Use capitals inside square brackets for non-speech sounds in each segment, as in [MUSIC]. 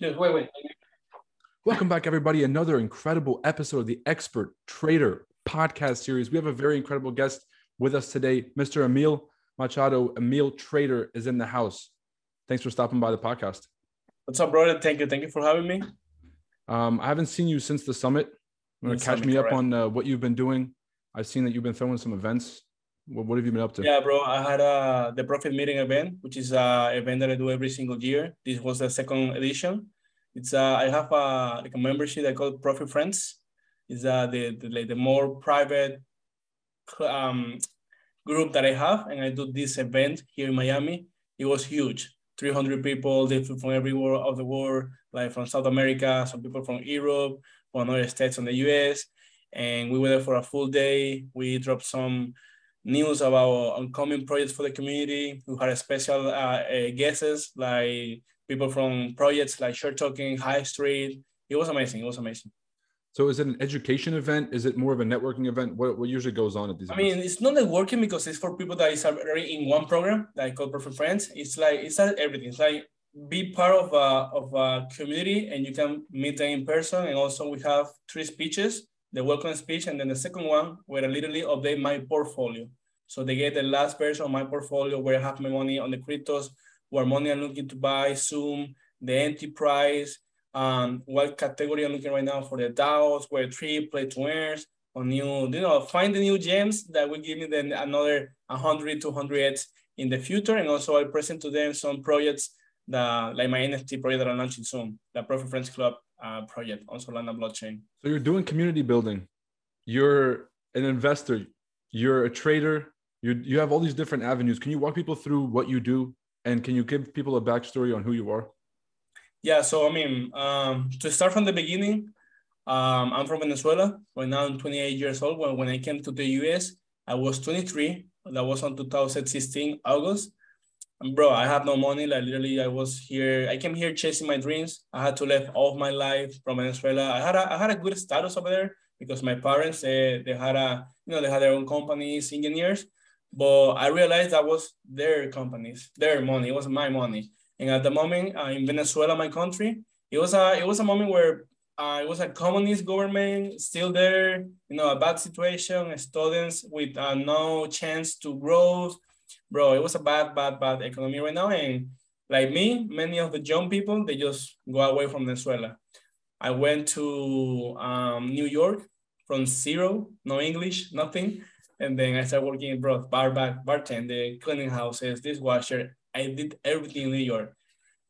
Just wait, wait. Welcome back, everybody. Another incredible episode of the Expert Trader podcast series. We have a very incredible guest with us today, Mr. Emile Machado. Emile Trader is in the house. Thanks for stopping by the podcast. What's up, brother? Thank you. Thank you for having me. Um, I haven't seen you since the summit. I'm going to catch me up on uh, what you've been doing. I've seen that you've been throwing some events. What, have you been up to? Yeah, bro. I had uh, the Profit Meeting event, which is an event that I do every single year. This was the second edition. It's uh, I have a like a membership I call Profit Friends. It's uh, the, the like the more private um, group that I have, and I do this event here in Miami. It was huge. 300 people from everywhere of the world, like from South America, some people from Europe, from other states in the US. And we were there for a full day. We dropped some news about upcoming projects for the community. We had special uh, uh, guests like people from projects like Short Talking, High Street. It was amazing. It was amazing. So is it an education event? Is it more of a networking event? What, what usually goes on at these? I events? mean, it's not networking because it's for people that is already in one program, like called Profit Friends. It's like it's not everything. It's like be part of a of a community, and you can meet them in person. And also, we have three speeches: the welcome speech, and then the second one where I literally update my portfolio. So they get the last version of my portfolio where I have my money on the cryptos, where money I'm looking to buy, Zoom, the enterprise, um, what category I'm looking right now for the DAOs, where three play to earns, on new, you know, find the new gems that will give me then another 100, 200 in the future. And also I present to them some projects that like my NFT project that I'm launching soon, the Profit Friends Club uh, project on Solana blockchain. So you're doing community building. You're an investor. You're a trader. You you have all these different avenues. Can you walk people through what you do, and can you give people a backstory on who you are? Yeah. So I mean, um, to start from the beginning, um, I'm from Venezuela. Right now, I'm 28 years old. When when I came to the US, I was 23. That was on 2016 August. Bro, I have no money. Like literally, I was here. I came here chasing my dreams. I had to leave all my life from Venezuela. I had a, I had a good status over there because my parents they, they had a you know they had their own companies, engineers. But I realized that was their companies, their money. It wasn't my money. And at the moment uh, in Venezuela, my country, it was a it was a moment where uh, it was a communist government still there. You know, a bad situation. Students with uh, no chance to grow. Bro, it was a bad, bad, bad economy right now. And like me, many of the young people they just go away from Venezuela. I went to um, New York from zero, no English, nothing. And then I started working in broth, bar back, bartender, cleaning houses, dishwasher. I did everything in New York.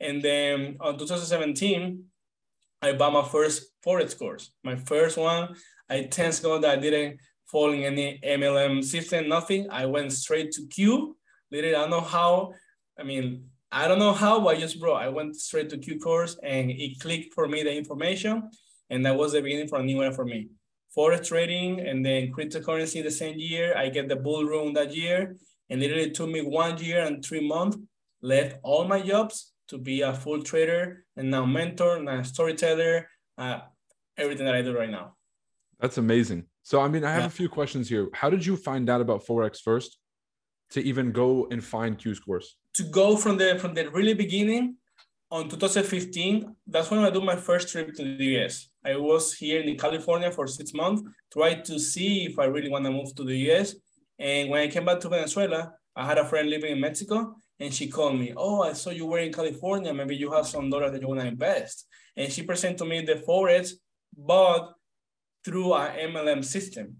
And then on 2017, I bought my first Forex course. My first one, I thank God that I didn't fall in any MLM system, nothing. I went straight to Q. Literally, I don't know how. I mean, I don't know how, but I just, bro, I went straight to Q course and it clicked for me the information. And that was the beginning for a new era for me forex trading and then cryptocurrency the same year. I get the bull run that year. And literally took me one year and three months, left all my jobs to be a full trader and now mentor, now storyteller, uh, everything that I do right now. That's amazing. So, I mean, I have yeah. a few questions here. How did you find out about Forex first to even go and find Q scores? To go from the from the really beginning, on 2015, that's when I do my first trip to the US. I was here in California for six months, tried to see if I really want to move to the US. And when I came back to Venezuela, I had a friend living in Mexico and she called me, oh, I saw you were in California. Maybe you have some dollars that you want to invest. And she presented to me the Forex, but through an MLM system.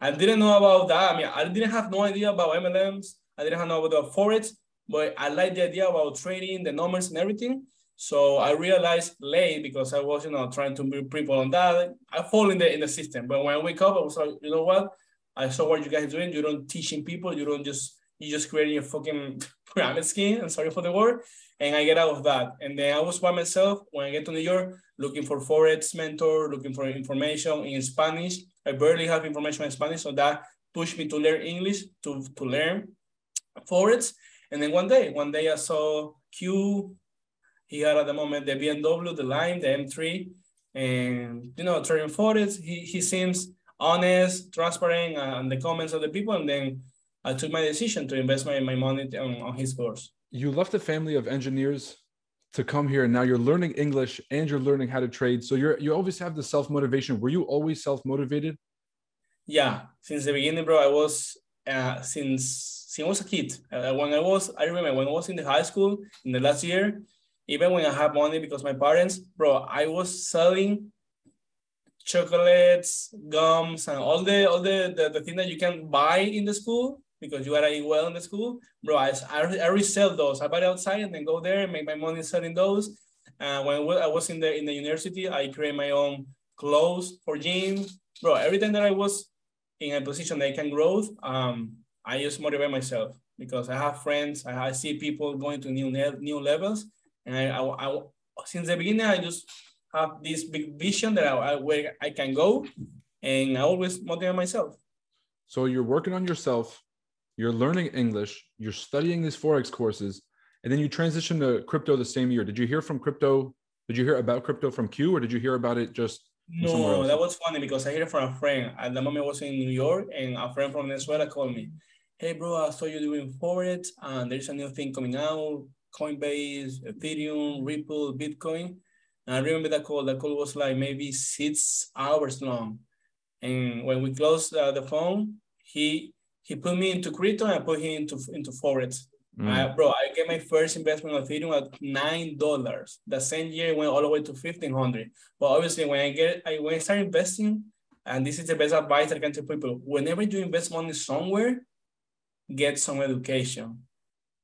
I didn't know about that. I mean, I didn't have no idea about MLMs. I didn't have no idea about Forex, but I like the idea about trading, the numbers and everything. So I realized late because I was, you know, trying to be people on that. I fall in the in the system. But when I wake up, I was like, you know what? I saw what you guys doing. You don't teaching people. You don't just you just creating a fucking pyramid scheme. I'm sorry for the word. And I get out of that. And then I was by myself when I get to New York, looking for forex mentor, looking for information in Spanish. I barely have information in Spanish, so that pushed me to learn English to to learn forex. And then one day, one day I saw Q. He had at the moment the BMW, the Lime, the M3, and you know, trading forex. He he seems honest, transparent, and the comments of the people. And then I took my decision to invest my, my money on, on his course. You left a family of engineers to come here and now you're learning English and you're learning how to trade. So you're you always have the self motivation. Were you always self motivated? Yeah, since the beginning, bro. I was uh, since since I was a kid. Uh, when I was, I remember when I was in the high school in the last year. Even when I had money because my parents, bro, I was selling chocolates, gums, and all the all the the, the thing that you can buy in the school because you gotta eat well in the school, bro. I, I, resell those. I buy it outside and then go there and make my money selling those. Uh, when I was in the in the university, I create my own clothes for gym, bro. Everything that I was in a position that I can grow, um, I just motivate myself because I have friends. I, I see people going to new new levels, and I, I, I since the beginning I just have this big vision that I, I where I can go, and I always motivate myself. So you're working on yourself you're learning English, you're studying these Forex courses, and then you transition to crypto the same year. Did you hear from crypto? Did you hear about crypto from Q or did you hear about it just no, that was funny because I heard it from a friend. At the moment I was in New York and a friend from Venezuela called me. Hey bro, I saw you doing Forex and there's a new thing coming out, Coinbase, Ethereum, Ripple, Bitcoin. And I remember that call. That call was like maybe six hours long. And when we closed uh, the phone, he he put me into crypto and I put him into into forex. Mm. I, bro, I get my first investment on Ethereum at nine dollars. The same year it went all the way to fifteen hundred. But obviously, when I get I when I start investing, and this is the best advice I can tell people: whenever you invest money somewhere, get some education.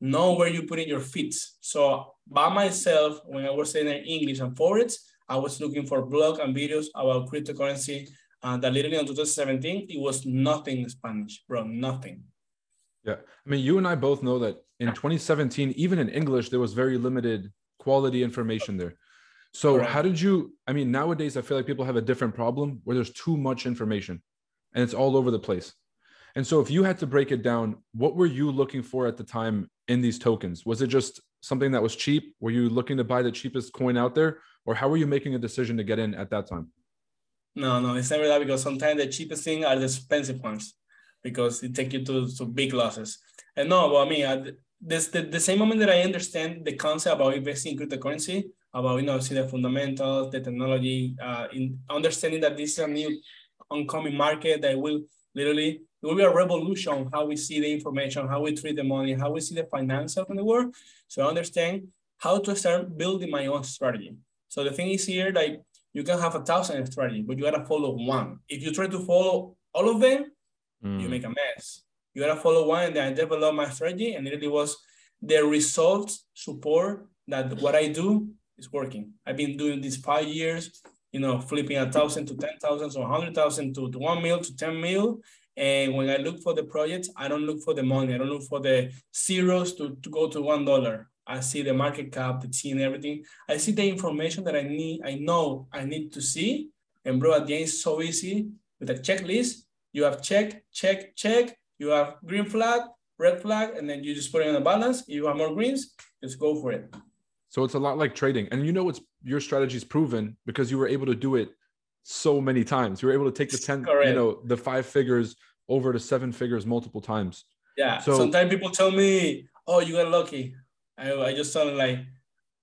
Know where you put in your feet. So by myself, when I was studying English and forex, I was looking for blog and videos about cryptocurrency uh, that literally in 2017, it was nothing in Spanish, bro, nothing. Yeah. I mean, you and I both know that in 2017, even in English, there was very limited quality information there. So, Correct. how did you? I mean, nowadays, I feel like people have a different problem where there's too much information and it's all over the place. And so, if you had to break it down, what were you looking for at the time in these tokens? Was it just something that was cheap? Were you looking to buy the cheapest coin out there? Or how were you making a decision to get in at that time? No, no, it's never that because sometimes the cheapest thing are the expensive ones because it take you to, to big losses. And no, but I mean, I, this the, the same moment that I understand the concept about investing in cryptocurrency, about you know see the fundamentals, the technology, uh, in understanding that this is a new oncoming market that will literally it will be a revolution how we see the information, how we treat the money, how we see the finances in the world. So I understand how to start building my own strategy. So the thing is here, like you can have a thousand strategies, but you gotta follow one. If you try to follow all of them, mm. you make a mess. You gotta follow one, and then I developed my strategy, and it really was the results support that what I do is working. I've been doing this five years, you know, flipping a thousand to ten thousand, so hundred thousand to, to one mil to ten mil. And when I look for the projects, I don't look for the money. I don't look for the zeros to, to go to one dollar. I see the market cap, the team, everything. I see the information that I need, I know I need to see. And bro, at the end, it's so easy with a checklist. You have check, check, check. You have green flag, red flag, and then you just put it on a balance. If you have more greens, just go for it. So it's a lot like trading. And you know what's your strategy is proven because you were able to do it so many times. You were able to take the 10, Correct. you know, the five figures over to seven figures multiple times. Yeah. So sometimes people tell me, oh, you got lucky. I, I just tell like,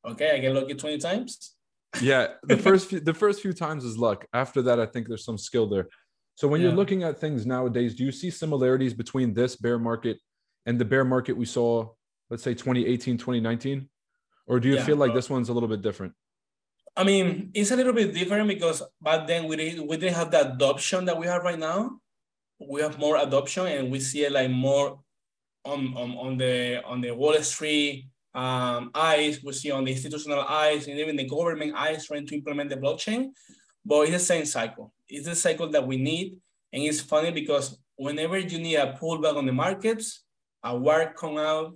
okay, I get lucky 20 times. yeah. The [LAUGHS] first few, the first few times is luck. After that, I think there's some skill there. So when yeah. you're looking at things nowadays, do you see similarities between this bear market and the bear market we saw, let's say 2018, 2019? Or do you yeah, feel like uh, this one's a little bit different? I mean, it's a little bit different because back then we didn't, we didn't have the adoption that we have right now. We have more adoption and we see it like more on, on, on the on the Wall Street um, eyes, we see on the institutional eyes, and even the government eyes trying to implement the blockchain. But it's the same cycle. It's the cycle that we need. And it's funny because whenever you need a pullback on the markets, a war come out,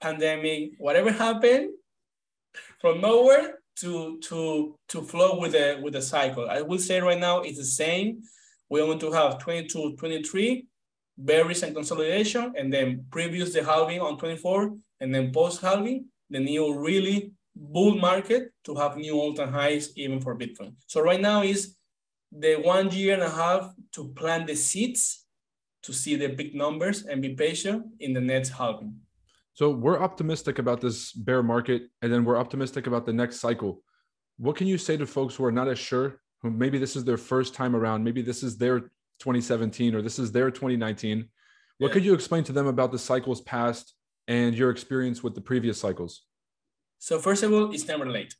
pandemic, whatever happened, from nowhere to to to flow with the with the cycle. I will say right now it's the same. We want to have 22, 23, berries and consolidation, and then previous the halving on 24, and then post halving, the new really bull market to have new all-time highs even for Bitcoin. So right now is the one year and a half to plant the seeds to see the big numbers and be patient in the next halving. So we're optimistic about this bear market, and then we're optimistic about the next cycle. What can you say to folks who are not as sure, who maybe this is their first time around, maybe this is their 2017 or this is their 2019? What yeah. could you explain to them about the cycles past and your experience with the previous cycles? So first of all, it's never late.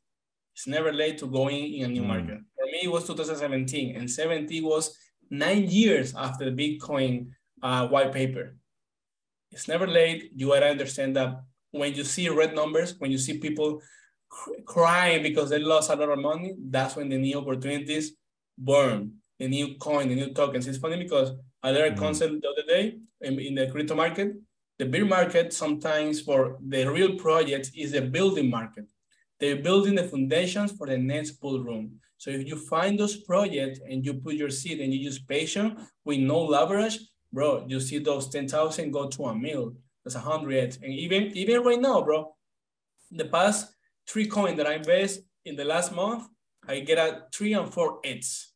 It's never late to go in, in a new mm. market. For me, it was 2017, and 17 was nine years after the Bitcoin uh, white paper. It's never late. You gotta understand that when you see red numbers, when you see people cr- crying because they lost a lot of money, that's when the new opportunities burn. The new coin, the new tokens. It's funny because I learned a concept the other day in, in the crypto market the bear market sometimes for the real projects is a building market. They're building the foundations for the next bull run. So if you find those projects and you put your seed and you use patience with no leverage, bro, you see those 10,000 go to a mil. That's a hundred. And even, even right now, bro, the past three coins that I invest in the last month, I get a three and four eights.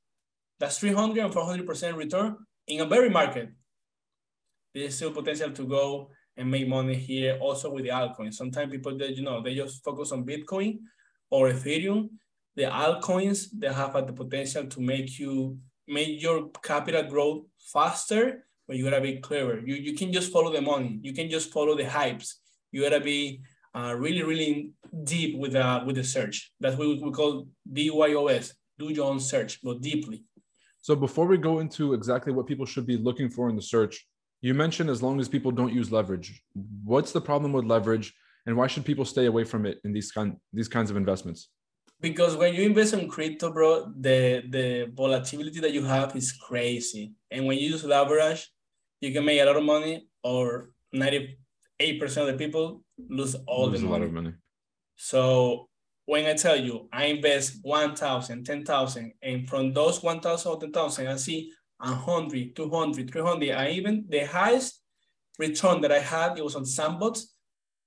That's 300 and 400% return in a bear market. There's still potential to go and make money here also with the altcoins. Sometimes people that you know they just focus on Bitcoin or Ethereum. The altcoins they have the potential to make you make your capital grow faster, but you gotta be clever. You you can just follow the money. You can just follow the hypes. You gotta be uh, really really deep with uh with the search. That's what we call DYOS. Do your own search, but deeply. So before we go into exactly what people should be looking for in the search, you mentioned as long as people don't use leverage. What's the problem with leverage, and why should people stay away from it in these kind these kinds of investments? Because when you invest in crypto, bro, the the volatility that you have is crazy, and when you use leverage, you can make a lot of money, or ninety eight percent of the people lose all lose the money. a lot of money. So when I tell you I invest 1,000, 10,000, and from those 1,000 or 10,000, I see 100, 200, 300. I even the highest return that I had, it was on Sandbox,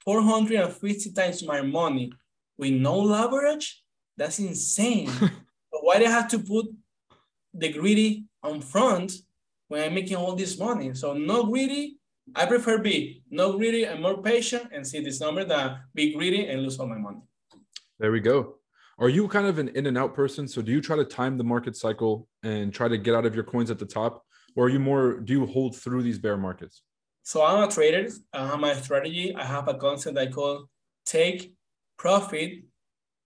450 times my money with no leverage. That's insane. [LAUGHS] but why do I have to put the greedy on front when I'm making all this money? So no greedy. I prefer be no greedy and more patient and see this number than be greedy and lose all my money. There we go. Are you kind of an in and out person? So do you try to time the market cycle and try to get out of your coins at the top? Or are you more, do you hold through these bear markets? So I'm a trader. I have my strategy. I have a concept I call take profit,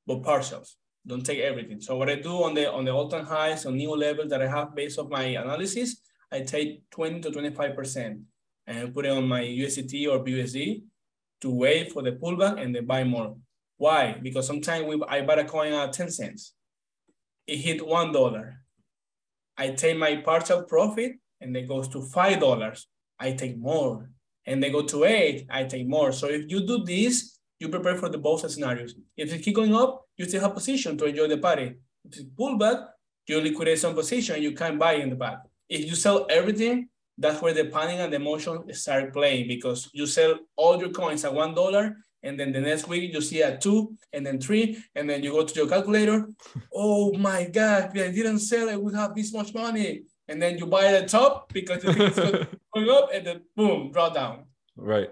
but partials. Don't take everything. So what I do on the on the all-time highs, on new levels that I have based on my analysis, I take 20 to 25% and put it on my USDT or BUSD to wait for the pullback and then buy more. Why? Because sometimes we, I buy a coin at 10 cents. It hit $1. I take my partial profit and it goes to $5. I take more. And they go to eight, I take more. So if you do this, you prepare for the both scenarios. If it keep going up, you still have position to enjoy the party. If it pull back, you liquidate some position, and you can't buy in the back. If you sell everything, that's where the panic and the emotion start playing because you sell all your coins at one dollar and then the next week you see a two and then three and then you go to your calculator. [LAUGHS] Oh my god if i didn't sell i would have this much money. And then you buy the top because it's going [LAUGHS] up and then boom draw down. Right.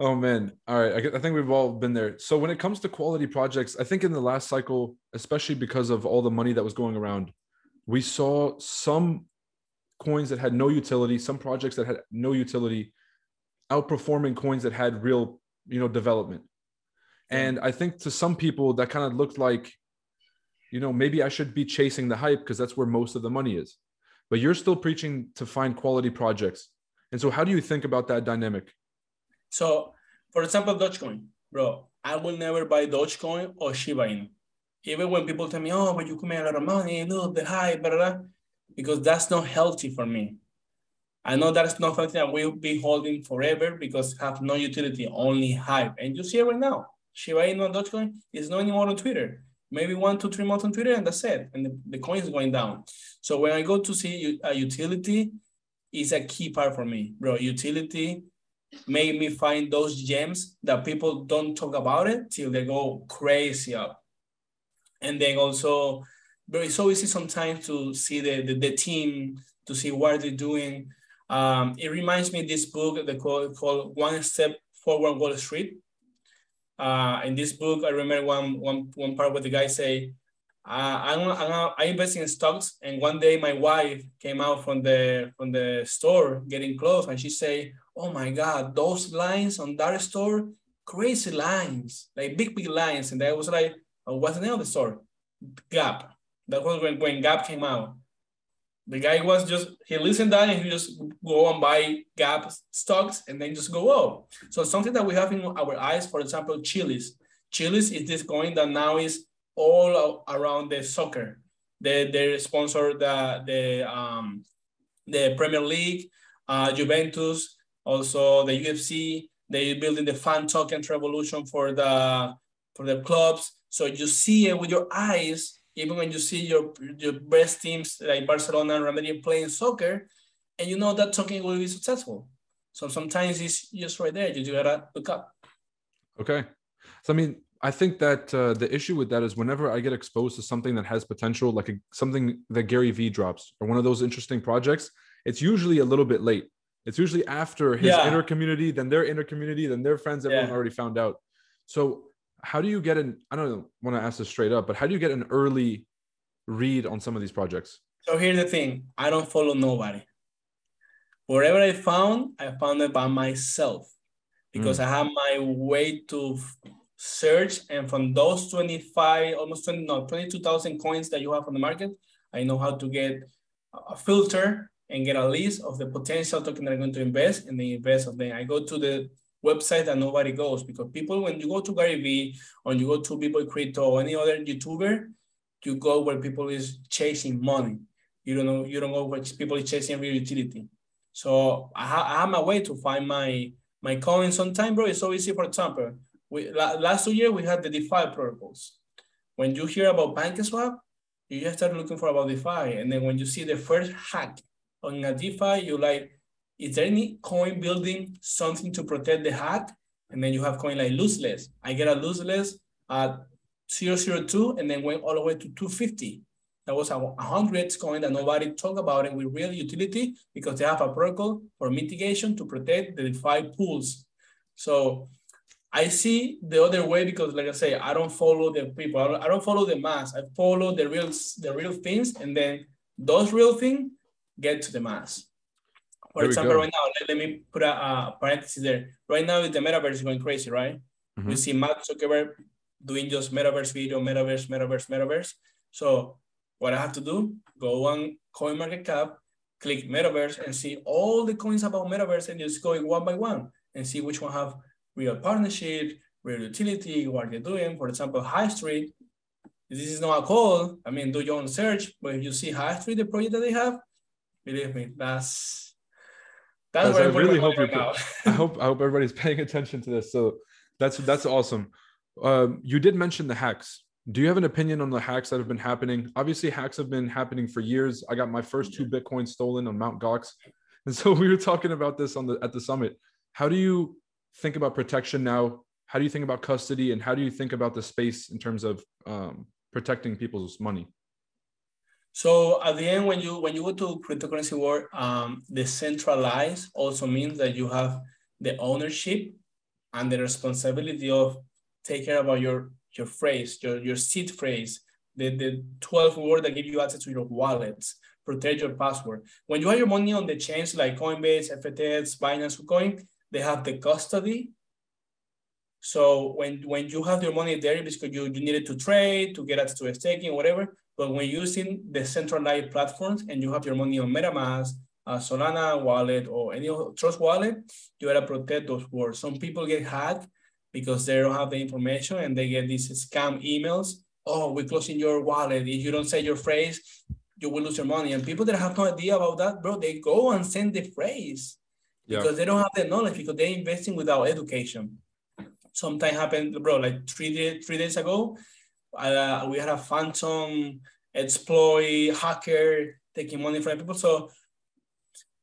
Oh man. All right. I think we've all been there. So when it comes to quality projects i think in the last cycle especially because of all the money that was going around we saw some coins that had no utility some projects that had no utility outperforming coins that had real you know development. And i think to some people that kind of looked like you know maybe i should be chasing the hype because that's where most of the money is. But you're still preaching to find quality projects. And so how do you think about that dynamic? So for example dogecoin bro i will never buy dogecoin or shiba inu. Even when people tell me oh but you can make a lot of money look the hype blah, blah, blah, because that's not healthy for me I know that's not something that we'll be holding forever because have no utility, only hype. And you see it right now. Shiba Inu and Dogecoin is not anymore on Twitter. Maybe one, two, three months on Twitter, and that's it. And the, the coin is going down. So when I go to see a utility, is a key part for me, bro. Utility made me find those gems that people don't talk about it till they go crazy up. And then also, but it's so easy sometimes to see the, the, the team, to see what they're doing. Um, it reminds me this book they call, called One Step Forward Wall Street. Uh, in this book, I remember one, one, one part where the guy say, uh, I'm, I'm, I invest in stocks, and one day my wife came out from the from the store getting clothes, and she say, "Oh my God, those lines on that store, crazy lines, like big big lines." And I was like, oh, "What's the name of the store?" Gap. That was when, when Gap came out. The guy was just he listened that and he just go and buy Gap stocks and then just go oh. So something that we have in our eyes, for example, Chiliz. Chiliz is this coin that now is all around the soccer. They they sponsor the the um the Premier League, uh, Juventus, also the UFC. They building the fan token revolution for the for the clubs. So you see it with your eyes, even when you see your your best teams like Barcelona and Real Madrid playing soccer, and you know that talking will be successful. So sometimes it's just right there. You just gotta look up. Okay. So I mean, I think that uh, the issue with that is whenever I get exposed to something that has potential, like a, something that Gary Vee drops or one of those interesting projects, it's usually a little bit late. It's usually after his yeah. inner community, then their inner community, then their friends, everyone yeah. already found out. So, how do you get an? I don't want to ask this straight up, but how do you get an early read on some of these projects? So here's the thing: I don't follow nobody. Whatever I found, I found it by myself because mm. I have my way to search and from those 25 almost 20 no 22,000 coins that you have on the market I know how to get a filter and get a list of the potential token that I'm going to invest and then invest of them I go to the website that nobody goes because people when you go to Gary Vee or you go to people crypto or any other YouTuber you go where people is chasing money you don't know you don't know where people is chasing real utility so I, ha I have my way to find my my coins on time bro it's so easy for example we, last two years, we had the DeFi protocols. When you hear about PancakeSwap, you just start looking for about DeFi. And then when you see the first hack on a DeFi, you like, is there any coin building something to protect the hack? And then you have coin like Lossless. I get a Lossless at 002 and then went all the way to 250. That was a 100 coin that nobody talked about it with real utility because they have a protocol for mitigation to protect the DeFi pools. So I see the other way because, like I say, I don't follow the people. I don't, I don't follow the mass. I follow the real, the real things, and then those real things get to the mass. For there example, right now, let, let, me put a, a, parenthesis there. Right now, the metaverse is going crazy, right? Mm-hmm. We see Mark Zuckerberg doing just metaverse video, metaverse, metaverse, metaverse. So what I have to do, go on CoinMarketCap, click metaverse, and see all the coins about metaverse, and just going one by one and see which one have real partnership, real utility, what you're doing. For example, High Street, this is not a call. I mean, do your own search, but if you see High Street, the project that they have, believe me, that's that's, that's I really hope you. [LAUGHS] I hope I hope everybody's paying attention to this. So that's that's awesome. Um, you did mention the hacks. Do you have an opinion on the hacks that have been happening? Obviously, hacks have been happening for years. I got my first two Bitcoins stolen on Mount Gox, [LAUGHS] and so we were talking about this on the at the summit. How do you think about protection now? How do you think about custody, and how do you think about the space in terms of um, protecting people's money? So at the end, when you when you go to cryptocurrency world, um, decentralized also means that you have the ownership and the responsibility of take care about your your phrase, your your seed phrase, the, the 12 word that give you access to your wallets, protect your password. When you have your money on the chains like Coinbase, FTX, Binance, Coin, they have the custody. So when, when you have your money there, because you, you needed to trade, to get access to a staking, whatever, but when using the centralized platforms and you have your money on MetaMask, uh, Solana wallet, or any Trust wallet, you gotta protect those words. Some people get hacked because they don't have the information and they get these scam emails. Oh, we're closing your wallet. If you don't say your phrase, you will lose your money. And people that have no idea about that, bro, they go and send the phrase yeah. because they don't have the knowledge because they're investing without education. Sometimes happened, bro, like three days, three days ago, uh, we had a phantom exploit hacker taking money from people. So,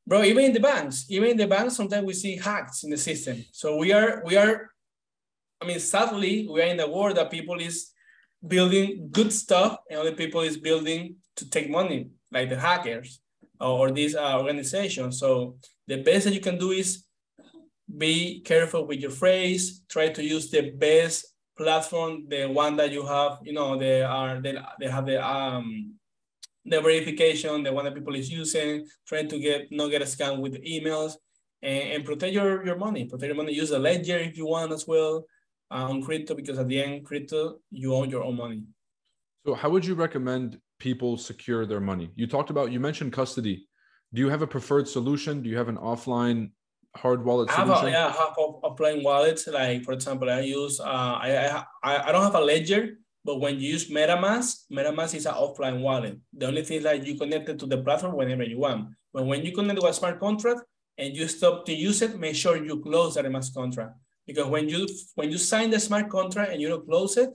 bro, even in the banks, even in the banks, sometimes we see hacks in the system. So we are, we are, I mean, sadly, we are in the world that people is building good stuff and other people is building to take money, like the hackers or these uh, organizations. So the best that you can do is be careful with your phrase. Try to use the best platform, the one that you have, you know, they are they, they have the um the verification, the one that people is using, trying to get not get a scam with emails and, and protect your, your money. Protect your money. Use a ledger if you want as well uh, on crypto because at the end, crypto, you own your own money. So how would you recommend people secure their money? You talked about you mentioned custody. Do you have a preferred solution? Do you have an offline hard wallet I have a, yeah, I have a, offline wallets. Like for example, I use uh, I, I I don't have a ledger, but when you use MetaMask, MetaMask is an offline wallet. The only thing is that you connect it to the platform whenever you want. But when you connect to a smart contract and you stop to use it, make sure you close that smart contract. Because when you when you sign the smart contract and you don't close it,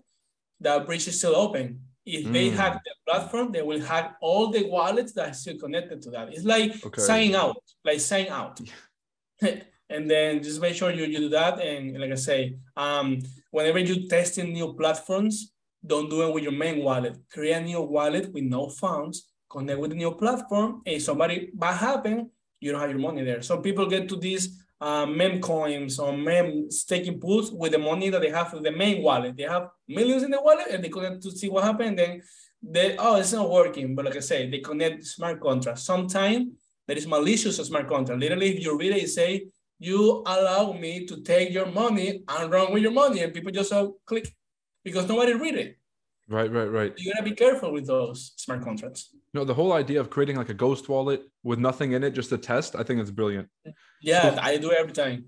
that bridge is still open. If mm. they hack the platform, they will hack all the wallets that are still connected to that. It's like okay. signing out, like signing out. [LAUGHS] [LAUGHS] and then just make sure you, you do that. And like I say, um, whenever you're testing new platforms, don't do it with your main wallet. Create a new wallet with no funds, connect with the new platform. And if somebody bad happen, you don't have your money there. So people get to these uh, meme coins or meme staking pools with the money that they have with the main wallet. They have millions in the wallet and they connect to see what happened. Then they, oh, it's not working. But like I say, they connect smart contracts. Sometimes there is malicious smart contract. Literally, if you read it, you say, you allow me to take your money and run with your money. And people just click because nobody read it. Right, right, right. You gotta be careful with those smart contracts. No, the whole idea of creating like a ghost wallet with nothing in it, just a test, I think it's brilliant. Yeah, so, I do every time.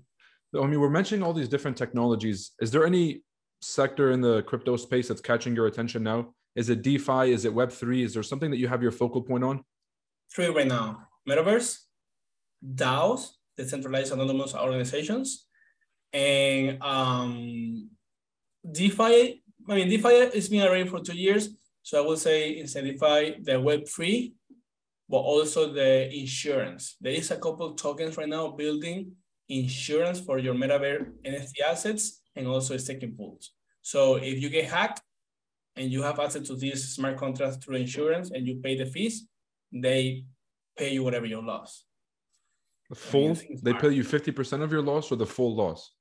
I mean, we're mentioning all these different technologies. Is there any sector in the crypto space that's catching your attention now? Is it DeFi? Is it Web3? Is there something that you have your focal point on? Three right now Metaverse, DAOs, decentralized autonomous organizations, and um, DeFi I mean, DeFi has been around for two years. So I would say incentify the Web3, but also the insurance. There is a couple tokens right now building insurance for your metaverse NFT assets and also staking pools. So if you get hacked and you have access to these smart contracts through insurance and you pay the fees, they pay you whatever your loss. The full, they pay you 50% of your loss or the full loss?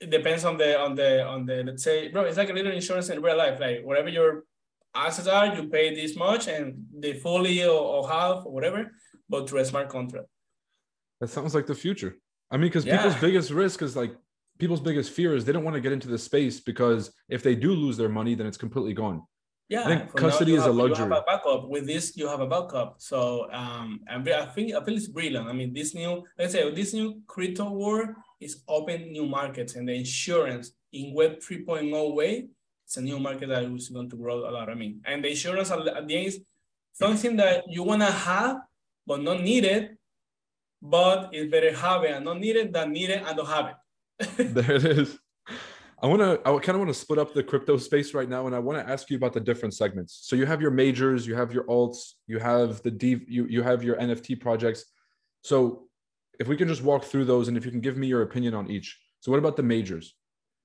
it depends on the on the on the let's say bro it's like a little insurance in real life like whatever your assets are you pay this much and they fully or, or half or whatever but through a smart contract that sounds like the future i mean because yeah. people's biggest risk is like people's biggest fear is they don't want to get into the space because if they do lose their money then it's completely gone yeah, I think custody is have, a luxury. You have a backup. With this, you have a backup. So um, I think I feel it's brilliant. I mean, this new, let's say, this new crypto war is open new markets, and the insurance in Web 3.0 way, it's a new market that is going to grow a lot. I mean, and the insurance at the end is something that you want to have but not need it, but it's better have it and not need it than need it and don't have it. [LAUGHS] there it is. I want to, I kind of want to split up the crypto space right now, and I want to ask you about the different segments. So you have your majors, you have your alts, you have the D, you you have your NFT projects. So if we can just walk through those, and if you can give me your opinion on each. So what about the majors?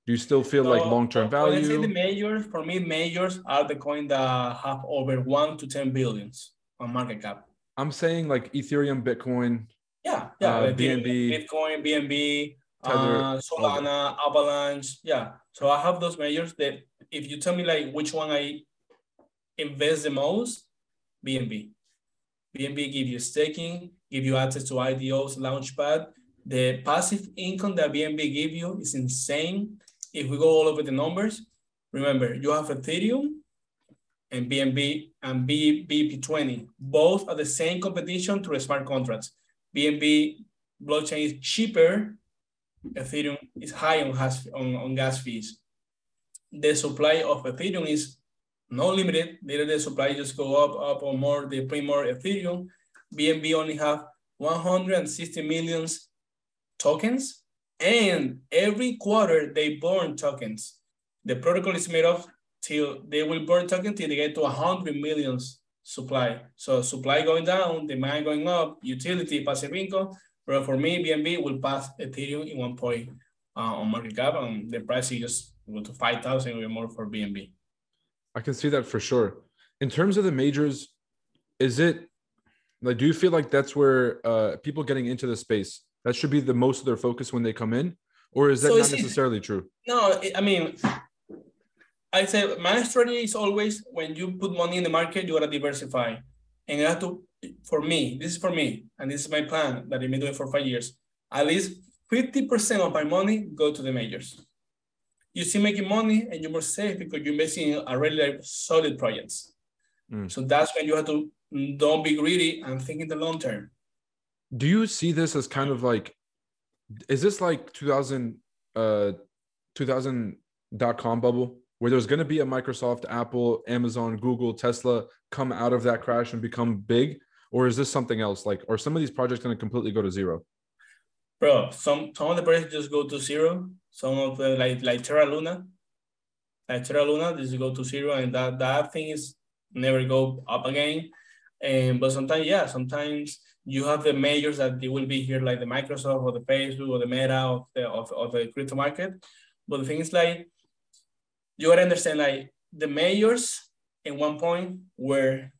Do you still feel so, like long term value? When I say the majors, for me, majors are the coin that have over one to ten billions on market cap. I'm saying like Ethereum, Bitcoin. Yeah, yeah, uh, BNB, Bitcoin, BNB, Tether, uh, Solana, Avalanche. Yeah. So I have those majors that if you tell me like which one I invest the most, BNB. BNB give you staking, give you access to IDO's launchpad. The passive income that BNB give you is insane. If we go all over the numbers, remember you have Ethereum and BNB and B, BEP20. Both are the same competition through smart contracts. BNB blockchain is cheaper Ethereum is high on, has, on, on gas fees. The supply of Ethereum is not limited. Literally, the supply just go up, up or more. They print more Ethereum. BNB only have 160 millions tokens, and every quarter they burn tokens. The protocol is made of till they will burn tokens till they get to 100 millions supply. So supply going down, demand going up, utility, passive income, but for me, BNB will pass Ethereum in one point uh, on market cap, and the price is just go to 5,000 or more for BNB. I can see that for sure. In terms of the majors, is it like, do you feel like that's where uh, people getting into the space, that should be the most of their focus when they come in? or is that so not necessarily true? No, I mean, I say my strategy is always when you put money in the market, you gotta diversify, and you have to. For me, this is for me, and this is my plan that I've been doing for five years. At least fifty percent of my money go to the majors. You see, making money, and you're more safe because you're investing in a really solid projects. Mm. So that's when you have to mm, don't be greedy and think in the long term. Do you see this as kind of like is this like 2000 uh 2000 dot com bubble where there's going to be a Microsoft, Apple, Amazon, Google, Tesla come out of that crash and become big or is this something else like are some of these projects going to completely go to zero? Bro, some some of the projects just go to zero. Some of the like like Terra Luna, like Terra Luna, just go to zero, and that that thing is never go up again. And but sometimes, yeah, sometimes you have the majors that they will be here, like the Microsoft or the Facebook or the Meta of the of, of the crypto market. But the thing is like you gotta understand like the majors in one point were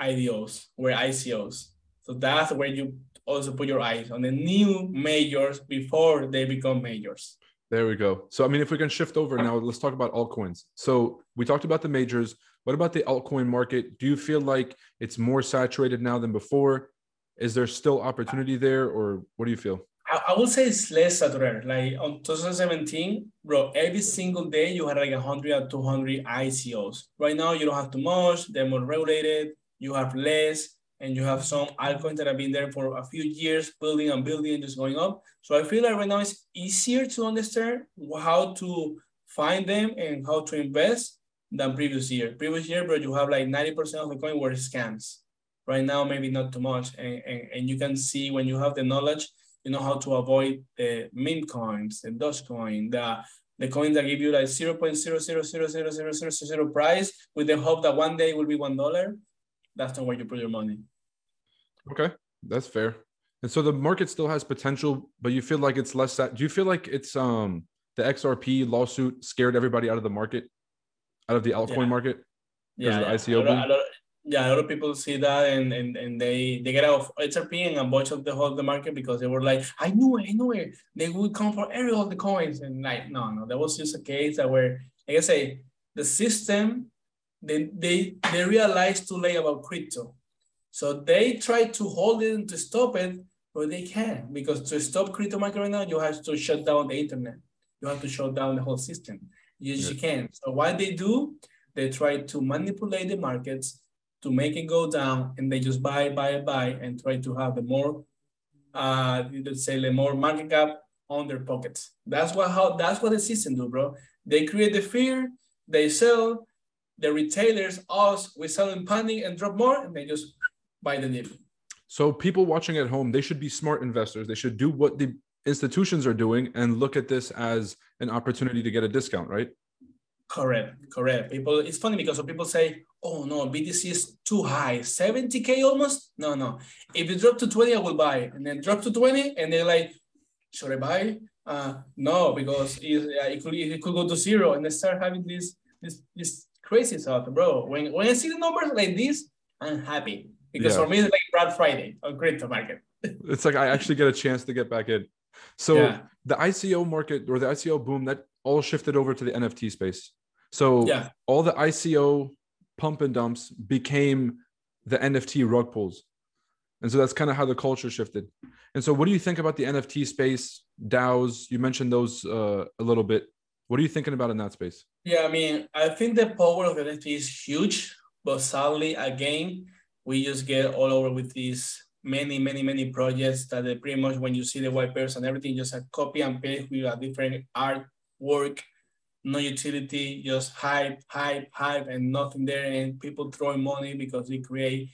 IDOs, were ICOs. So that's where you also put your eyes on the new majors before they become majors. There we go. So I mean, if we can shift over now, let's talk about altcoins. So we talked about the majors. What about the altcoin market? Do you feel like it's more saturated now than before? Is there still opportunity there, or what do you feel? I, I would say it's less saturated. Like on 2017, bro, every single day you had like 100 or 200 ICOs. Right now, you don't have too much. They're more regulated. You have less, and you have some altcoins that have been there for a few years, building and building and just going up. So I feel like right now it's easier to understand how to find them and how to invest than previous year. Previous year, bro, you have like 90% of the coin were scams. Right now, maybe not too much. And, and, and you can see when you have the knowledge, you know how to avoid the meme coins, the Dogecoin, the, the coins that give you like 0.0000000 price with the hope that one day it will be $1. That's not where you put your money. Okay, that's fair. And so the market still has potential, but you feel like it's less that do you feel like it's um the XRP lawsuit scared everybody out of the market? out of the altcoin yeah. market? Yeah, yeah. ICO a lot, a lot, yeah, a lot of people see that and and, and they they get out of XRP and a bunch of the whole the market because they were like, I knew it, I knew it. They would come for every of the coins. And like, no, no, that was just a case that where like I say, the system they they they realized too late about crypto. So they try to hold it and to stop it, but they can't because to stop crypto market right now, you have to shut down the internet. You have to shut down the whole system. Yes, you can. So what they do, they try to manipulate the markets to make it go down, and they just buy, buy, buy, and try to have the more, uh, let's say, the more market cap on their pockets. That's what how that's what the system do, bro. They create the fear, they sell, the retailers, us, we sell in panic and drop more, and they just buy the dip. So people watching at home, they should be smart investors. They should do what the institutions are doing and look at this as an opportunity to get a discount, right? Correct, correct. People, it's funny because people say, "Oh no, BTC is too high, 70k almost." No, no. If it drop to 20, I will buy, and then drop to 20, and they're like, "Should I buy?" Uh, no, because it, uh, it could it could go to zero, and they start having this this this crazy stuff, bro. When when I see the numbers like this, I'm happy because yeah. for me it's like Black Friday on crypto market. [LAUGHS] it's like I actually get a chance to get back in. So yeah. the ICO market or the ICO boom that all shifted over to the NFT space. So yeah. all the ICO pump and dumps became the NFT rug pulls. And so that's kind of how the culture shifted. And so what do you think about the NFT space, DAOs? You mentioned those uh, a little bit. What are you thinking about in that space? Yeah, I mean, I think the power of NFT is huge, but sadly, again, we just get all over with these many, many, many projects that they pretty much when you see the white papers and everything, just a copy and paste with a different artwork, no utility, just hype, hype, hype, and nothing there. And people throwing money because they create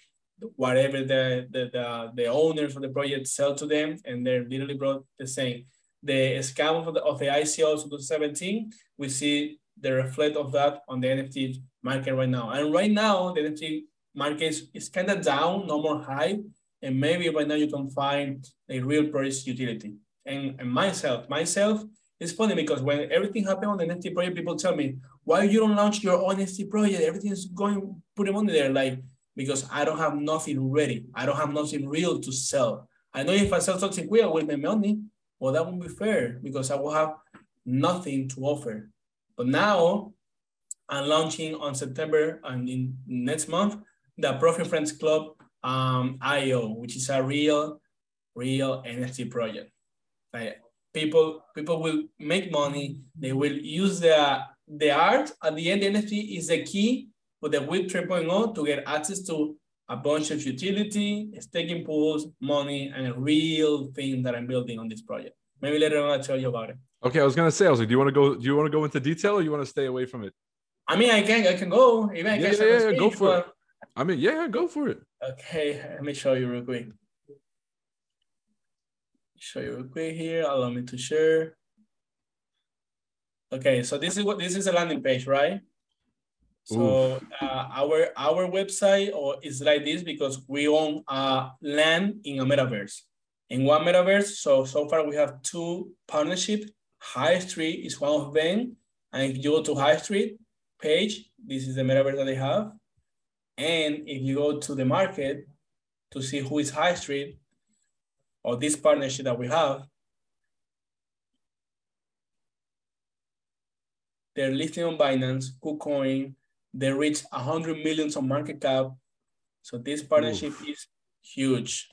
whatever the, the, the, the owners of the project sell to them, and they're literally brought the same. The scam of the, ICOs of the ICO 2017, we see the reflect of that on the NFT market right now. And right now, the NFT market is, is kind of down, no more hype and maybe right now you can find a real price utility. And, and myself, myself, it's funny because when everything happened on the NFT project, people tell me, why you don't launch your own NFT project? Everything is going, put them on there. Like, because I don't have nothing ready. I don't have nothing real to sell. I know if I sell something real, I will make money, Well, that won't be fair because I will have nothing to offer. But now I'm launching on September and in next month, the Profit Friends Club um, IO, which is a real, real NFT project. Like people, people will make money. They will use the, the art. At the end, the NFT is the key for the Web 3.0 to get access to a bunch of utility, staking pools, money, and a real thing that I'm building on this project. Maybe later on I'll tell you about it. Okay, I was gonna say, I was like, do you want to go? Do you want to go into detail, or you want to stay away from it? I mean, I can, I can go. I Yeah, can yeah, yeah, go for it. I mean, yeah, yeah, go for it. Okay, let me show you real quick. Show you real quick here. Allow me to share. Okay, so this is what this is a landing page, right? So uh, our our website or is like this because we own uh, land in a metaverse. In one metaverse, so so far we have two partnerships. High Street is one of them, and if you go to High Street page, this is the metaverse that they have. And if you go to the market to see who is High Street or this partnership that we have, they're listing on Binance, KuCoin, they reach 100 millions of market cap. So this partnership Oof. is huge.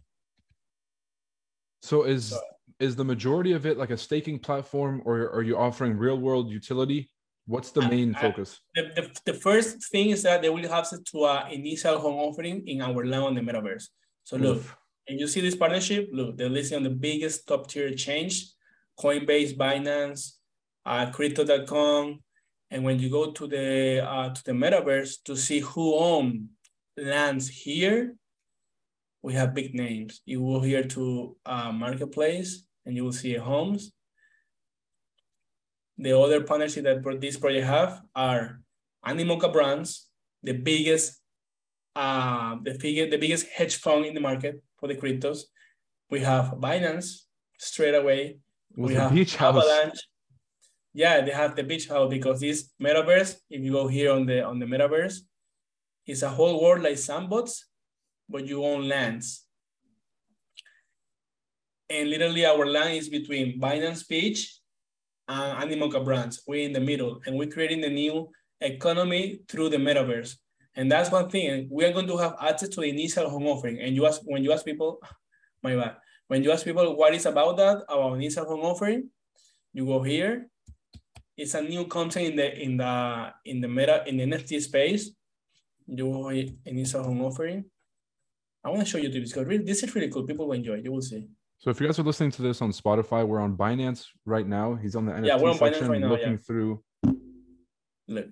So is So- is the majority of it like a staking platform, or are you offering real world utility? What's the main I- focus? The, the, the first thing is that they will have to an initial home offering in our land on the metaverse. So look, and you see this partnership, look, they're listing on the biggest top tier exchange, Coinbase, Binance, uh, Crypto.com. And when you go to the uh, to the metaverse to see who own lands here, we have big names. You will hear to uh, Marketplace and you will see homes. The other partnership that this project have are Animoca Brands, the biggest, uh, the, figure, the biggest hedge fund in the market for the cryptos. We have Binance straight away. With we have beach house. Yeah, they have the beach house because this metaverse, if you go here on the on the metaverse, it's a whole world like sandbox, but you own lands. And literally our land is between Binance Beach and Animoca Brands. We're in the middle and we're creating the new economy through the metaverse. And that's one thing. We are going to have access to the initial home offering. And you ask when you ask people, [LAUGHS] my bad, when you ask people what is about that, about initial home offering, you go here. It's a new content in the in the in the meta in the NFT space. You go here, initial home offering. I want to show you this because really, this is really cool. People will enjoy. it. You will see. So if you guys are listening to this on Spotify, we're on Binance right now. He's on the NFT Yeah, we're on Binance section right now, looking yeah. through Look.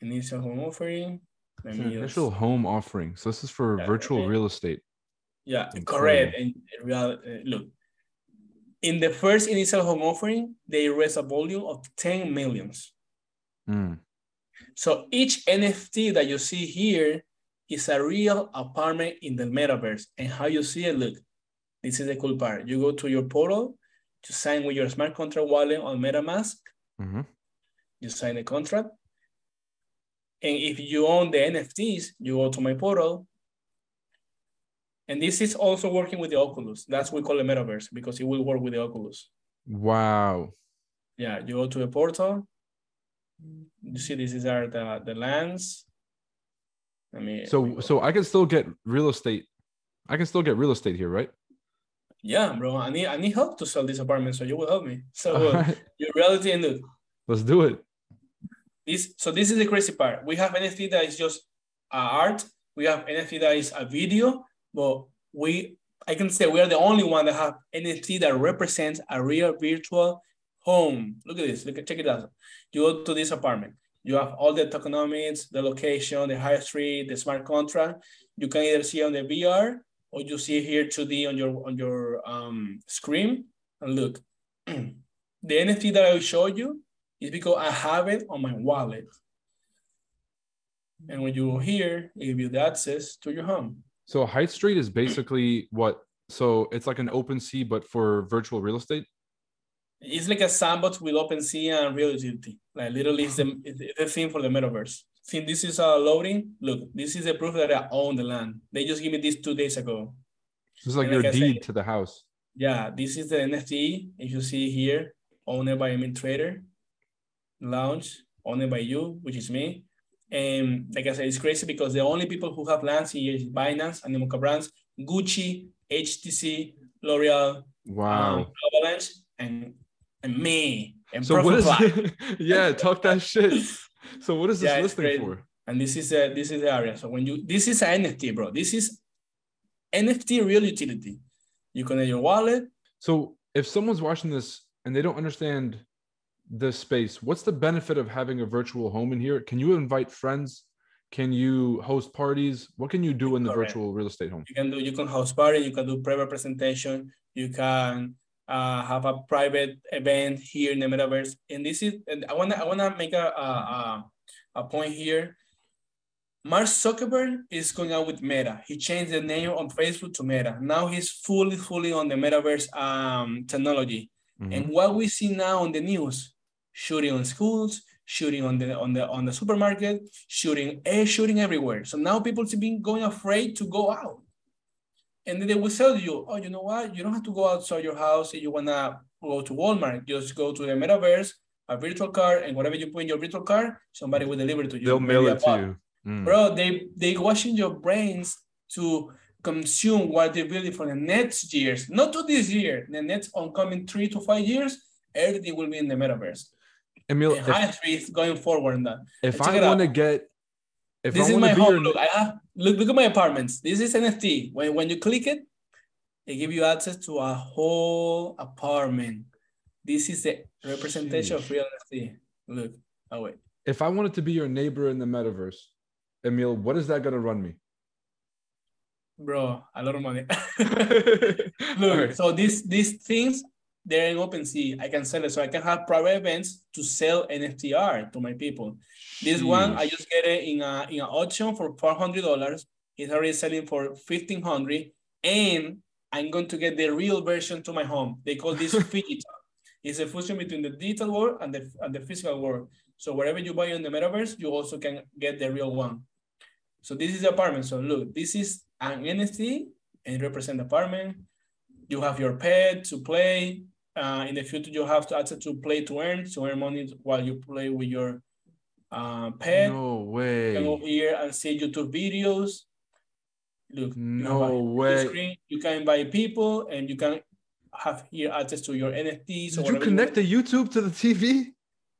Initial home offering. Let just- initial home offering. So this is for Yeah, virtual okay. real estate. Yeah, correct. And real, uh, look, in the first initial home offering, they raised a volume of 10 millions. Mm. So each NFT that you see here is a real apartment in the metaverse. And how you see it, look, this is the cool part. You go to your portal to sign with your smart contract wallet on MetaMask. Mhm. You sign the contract. And if you own the NFTs, you go to my portal. And this is also working with the Oculus. That's what we call the metaverse because it will work with the Oculus. Wow. Yeah, you go to the portal. You see, this is our the, the lands. I mean, So so I can still get real estate. I can still get real estate here, right? yeah, bro, I need I need help to sell this apartment, so you will help me. So uh, right, [LAUGHS] your reality and look, let's do it. this so this is the crazy part. We have NFT that is just uh, art. We have NFT that is a video, but we I can say we are the only one that have NFT that represents a real virtual home. Look at this. Look at check it out. You go to this apartment. You have all the tokenomics, the location, the high street, the smart contract. You can either see on the VR or you see here 2D on your on your um, screen. And look, [CLEARS THROAT] the NFT that I will show you is because I have it on my wallet. And when you go here, it give you the access to your home. So High Street is basically what? So it's like an open sea, but for virtual real estate. It's like a sandbox with open sea and real utility. Like literally, it's the, it's the thing for the metaverse. See, this is a loading. Look, this is the proof that I own the land. They just gave me this two days ago. This is like And your like I said- deed to the house. Yeah, this is the NFT. If you see here, owned by a Trader, launch owned by you, which is me. And like I said, it's crazy because the only people who have lands here is Binance, Animoca Brands, Gucci, HTC, L'Oreal, Wow. um, Avalanche, and and me. And so what is Profitfly. [LAUGHS] yeah, talk that shit. So what is [LAUGHS] this Yeah, listing for? and this is a this is the area. So when you this is an NFT, bro. This is NFT real utility. You connect your wallet. So if someone's watching this and they don't understand this space, what's the benefit of having a virtual home in here? Can you invite friends? Can you host parties? What can you do in the Correct. virtual real estate home? You can do you can host party. You can do private presentation. You can uh, have a private event here in the metaverse. And this is and I wanna I wanna make a a, a, point here. Mark Zuckerberg is going out with Meta. He changed the name on Facebook to Meta. Now he's fully, fully on the metaverse um, technology. Mhm. And what we see now on the news, shooting on schools, shooting on the on the on the supermarket, shooting eh, shooting everywhere. So now people have been going afraid to go out. And then they will tell you, oh, you know what? You don't have to go outside your house if you wanna go to Walmart. Just go to the metaverse, a virtual car, and whatever you put in your virtual car, somebody will deliver it to you. They'll mail it to you. Mm. Bro, they they washing your brains to consume what they're building for the next years, not to this year, the next oncoming three to five years, everything will be in the metaverse. Emile, And if, high street going forward in that. if check I want to get, if this I is my home. your, Look, I have look, look at my apartments. This is NFT. When when you click it, it give you access to a whole apartment. This is the representation of Sheesh. real NFT. Look, oh wait. if I wanted to be your neighbor in the metaverse, Emile, what is that going to run me? Bro, a lot of money. [LAUGHS] [LAUGHS] Look, right. so these these things they're in OpenSea. I can sell it, so I can have private events to sell NFT art to my people. This one I just get it in a in an auction for four hundred dollars. It's already selling for fifteen hundred, and I'm going to get the real version to my home. They call this [LAUGHS] digital. It's a fusion between the digital world and the and the physical world. So wherever you buy in the metaverse, you also can get the real one. So this is the apartment. So look, this is an NFT and represent the apartment. You have your pet to play. Uh, in the future, you have to access to play to earn, to earn money while you play with your uh, pet. No way. You can go here and see YouTube videos. Look, you No huge way. screen. You can invite people and you can have here access to your NFTs. or Did you connect want. the YouTube to the TV?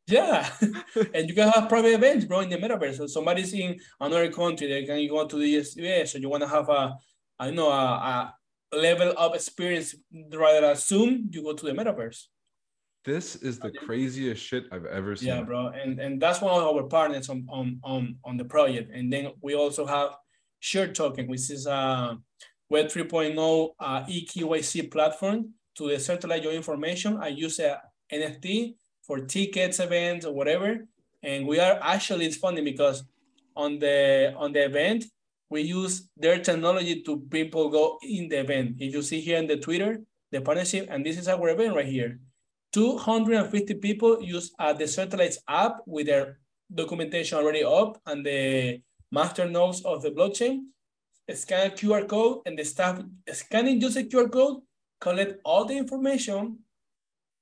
Yeah, [LAUGHS] [LAUGHS] and you can have private events, bro, in the metaverse. So somebody's in another country, they can go to the US, so you want to have a, I know, a, a level of experience rather than Zoom, you go to the metaverse. This is the craziest shit I've ever seen. Yeah, bro, and and that's one of our partners on on on on the project. And then we also have Share Token, which is a Web 3.0 uh, EKYC platform to decentralize your information. I use a NFT for tickets, events, or whatever. And we are actually it's funny because on the on the event we use their technology to people go in the event. If you see here in the Twitter, the partnership, and this is our event right here. 250 people use the decentralized app with their documentation already up and the master nodes of the blockchain. Scan a QR code and the staff scanning just a QR code, collect all the information,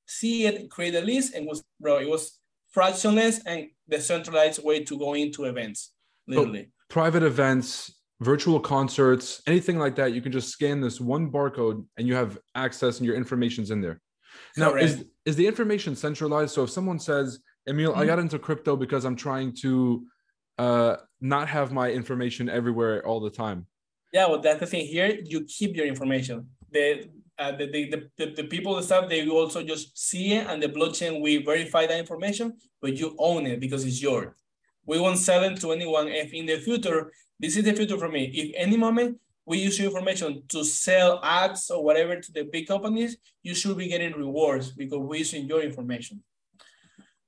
see it, create a list, and was bro, it was fractionless and decentralized way to go into events, literally. Private events, virtual concerts, anything like that, you can just scan this one barcode and you have access and your information's in there. Now, is, Correct. is the information centralized? So if someone says, Emile, I Mhm. got into crypto because I'm trying to uh, not have my information everywhere all the time. Yeah, well, that's the thing here. You keep your information. The uh, the, the, the, the, the people and stuff, they also just see it and the blockchain, we verify that information, but you own it because it's yours. We won't sell it to anyone. If in the future, this is the future for me. If any moment we use your information to sell ads or whatever to the big companies, you should be getting rewards because we're using your information.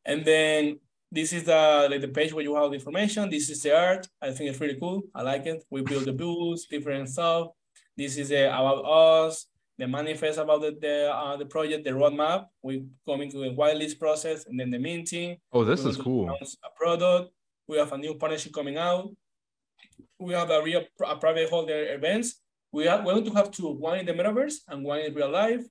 And then this is the like the page where you have the information. This is the art. I think it's really cool. I like it. We build the booths, different stuff. This is uh, about us, the manifest about the the, uh, the project, the roadmap. We coming to the whitelist process and then the minting. Oh, this is cool. A product. We have a new partnership coming out. We have a real a private holder events we are going to have two, one in the metaverse and one in real life.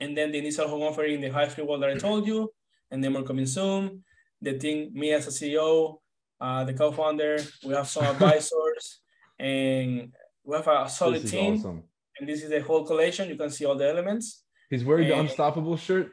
And then the initial home offering, in the high free world that I told you, and then more coming soon. The thing, me as a CEO, uh, the co-founder, we have some [LAUGHS] advisors, and we have a solid team. Awesome. And this is the whole collection. You can see all the elements. He's wearing and, the Unstoppable shirt.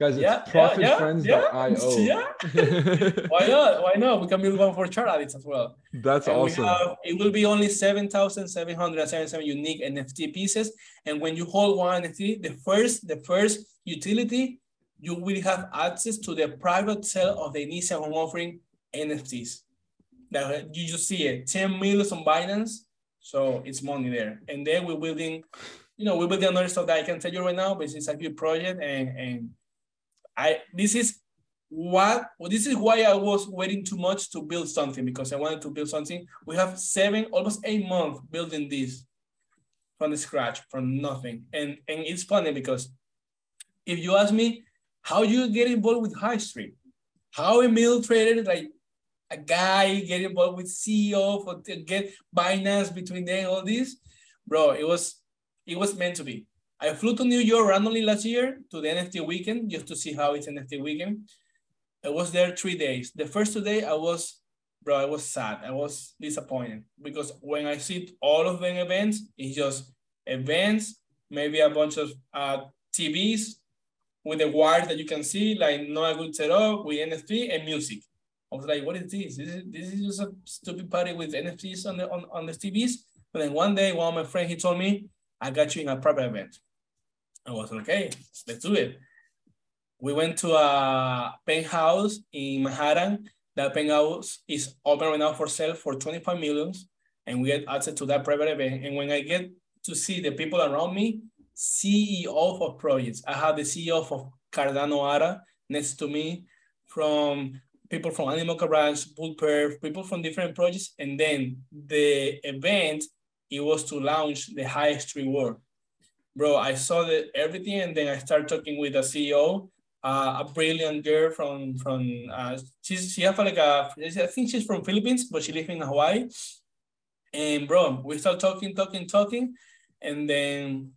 Guys, it's yeah, profitfriends.io. Yeah, yeah. [LAUGHS] Why not? Why not? We can build one for chart addicts as well. That's and awesome. Have, it will be only 7,777 unique NFT pieces. And when you hold one NFT, the first, the first utility, you will have access to the private sale of the initial home offering NFTs. That you just see it, 10 million on Binance. So it's money there. And then we're building, you know, we're building another stuff that I can tell you right now, but it's a good project and and I this is what well, this is why I was waiting too much to build something because I wanted to build something. We have seven, almost eight months building this from the scratch, from nothing. And and it's funny because if you ask me how you get involved with high street, how a Emile Trader like a guy get involved with CEO for get Binance between them, all this, bro, it was it was meant to be. I flew to New York randomly last year to the NFT weekend just to see how it's NFT weekend. I was there three days. The first two days, I was, bro, I was sad. I was disappointed because when I see all of the events, it's just events, maybe a bunch of uh, TVs with the wires that you can see, like not a good setup with NFT and music. I was like, what is this? This is, this is just a stupid party with NFTs on the on, on the TVs. But then one day, one of my friends, he told me, I got you in a private event. I was like, okay, let's do it. We went to a penthouse in Manhattan. That penthouse is open right now for sale for 25 millions. And we get access to that private event. And when I get to see the people around me, CEO of projects. I have the CEO of Cardano ARA next to me, from people from Animoca Brands, Bullperf, people from different projects. And then the event, it was to launch the highest reward bro, I saw the, everything and then I started talking with the CEO, uh, a brilliant girl from, from uh, she's, she have like a, I think she's from Philippines, but she lives in Hawaii. And bro, we start talking, talking, talking. And then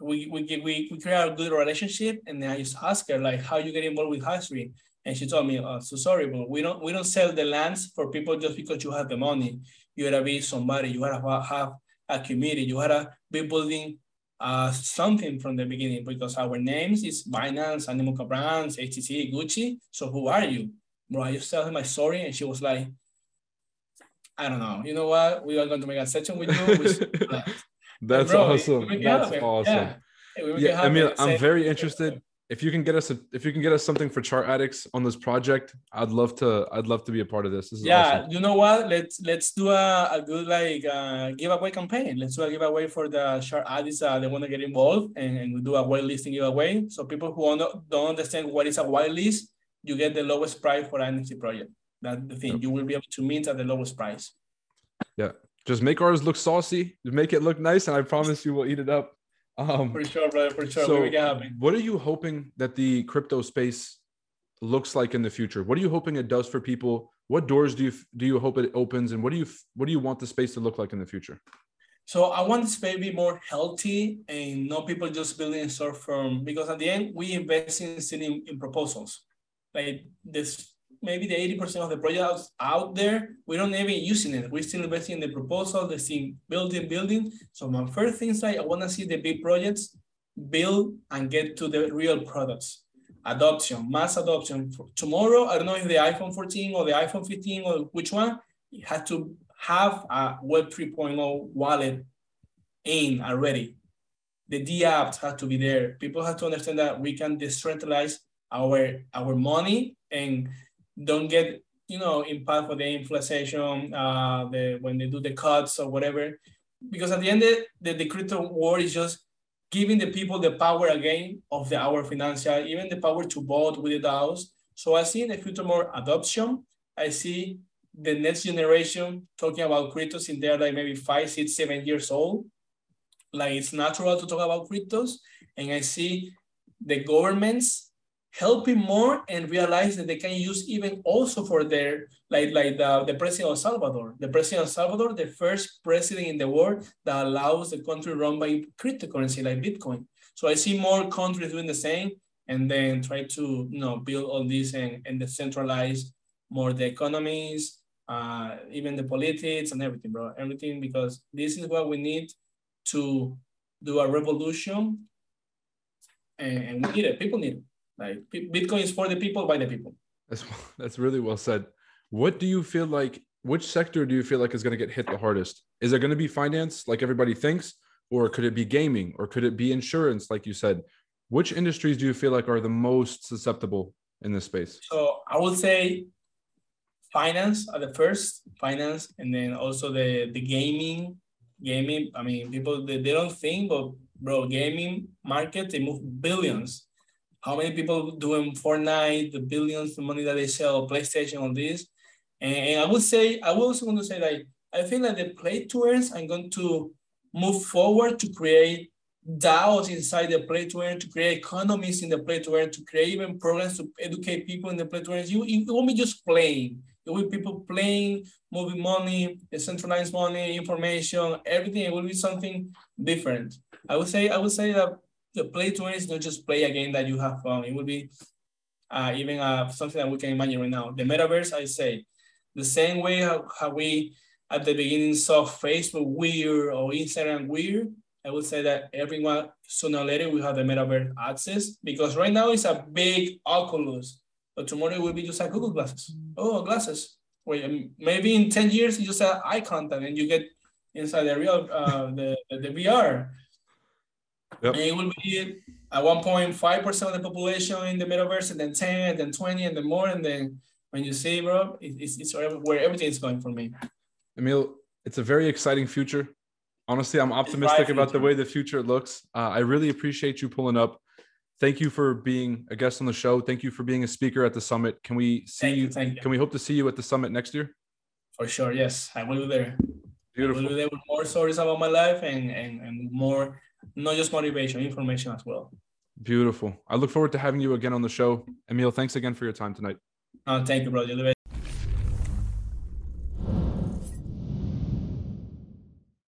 we, we, we, we create a good relationship. And then I just ask her like, how you get involved with High Street? And she told me, oh, so sorry, but we don't, we don't sell the lands for people just because you have the money. You gotta be somebody, you gotta have a community, you gotta be building uh, something from the beginning because our names is Binance, Animoca Brands, HTC, Gucci. So who are you? Bro, I just tell her my story and she was like, I don't know. You know what? We are going to make a session with you. [LAUGHS] That's bro, awesome. That's awesome. Yeah, yeah I mean, I'm very interested if you can get us a, if you can get us something for chart addicts on this project i'd love to i'd love to be a part of this, this yeah awesome. you know what? Let's let's do a, a good like uh, giveaway campaign. Let's do a giveaway for the chart addicts uh, they want to get involved and, and we do a whitelisting giveaway. So people who don't understand what is a whitelist you get the lowest price for an NFT project. That's the thing. Yep. you will be able to mint at the lowest price. Yeah. Just make ours look saucy. Make it look nice and i promise you we'll eat it up um, for sure, brother. For sure. So, what are you hoping that the crypto space looks like in the future? What are you hoping it does for people? What doors do you do you hope it opens, and what do you what do you want the space to look like in the future? So I want the space to be more healthy and not people just building a store firm because at the end we invest in in, in proposals. Like this maybe the 80% of the projects out there, we don't even using it. We're still investing in the proposal, the thing, building, building. So my first thing is like, I want to see the big projects build and get to the real products. Adoption, mass adoption. For tomorrow, I don't know if the iPhone 14 or the iPhone 15 or which one, it has to have a Web 3.0 wallet in already. The D apps have to be there. People have to understand that we can decentralize our our money and don't get you know impact for the inflation uh, the when they do the cuts or whatever. Because at the end of the, the crypto war is just giving the people the power again of the our financial even the power to vote with the DAOs. So I see in the future more adoption. I see the next generation talking about cryptos in there like maybe five six seven years old. Like it's natural to talk about cryptos. And I see the governments helping more and realize that they can use even also for their like like the, the president of Salvador. The president of Salvador, the first president in the world that allows the country run by cryptocurrency like Bitcoin. So I see more countries doing the same and then try to you know build all this and, and decentralize more the economies, uh, even the politics and everything, bro. Everything because this is what we need to do a revolution and, and we need it. People need it. Like Bitcoin is for the people by the people. That's [LAUGHS] that's really well said. What do you feel like? Which sector do you feel like is going to get hit the hardest? Is it going to be finance, like everybody thinks, or could it be gaming, or could it be insurance, like you said? Which industries do you feel like are the most susceptible in this space? So I would say finance are the first, finance, and then also the the gaming. Gaming. I mean, people they, they don't think, but bro, gaming market they move billions how many people doing Fortnite, the billions of money that they sell, PlayStation, on this. And, and, I would say, I also want to say that I think that the play to earns are going to move forward to create DAOs inside the play to earn, to create economies in the play to earn, to create even programs to educate people in the play to earn. You, it won't be just playing. It will be people playing, moving money, decentralized money, information, everything. It will be something different. I would say, I would say that the play to earn is not just play a game that you have fun. It will be uh, even uh, something that we can imagine right now. The metaverse, I say, the same way how, how we at the beginning saw Facebook weird or Instagram weird, I would say that everyone sooner or later will have the metaverse access because right now it's a big Oculus, but tomorrow it will be just like Google glasses. Oh, glasses. Wait, um, maybe in 10 years you just have eye contact and you get inside the real uh, the, the VR. Yep. And it will be at one point five percent of the population in the metaverse, and then ten, and then twenty, and then more, and then when you see, bro, it's it's where everything is going for me. Emile, it's a very exciting future. Honestly, I'm optimistic about the way the future looks. Uh, I really appreciate you pulling up. Thank you for being a guest on the show. Thank you for being a speaker at the summit. Can we see you, you, you? Can we hope to see you at the summit next year? For sure. Yes, I will be there. Beautiful. I will be there with more stories about my life and and, and more not just motivation, information as well. Beautiful. I look forward to having you again on the show. Emile, thanks again for your time tonight. Uh, thank you, brother.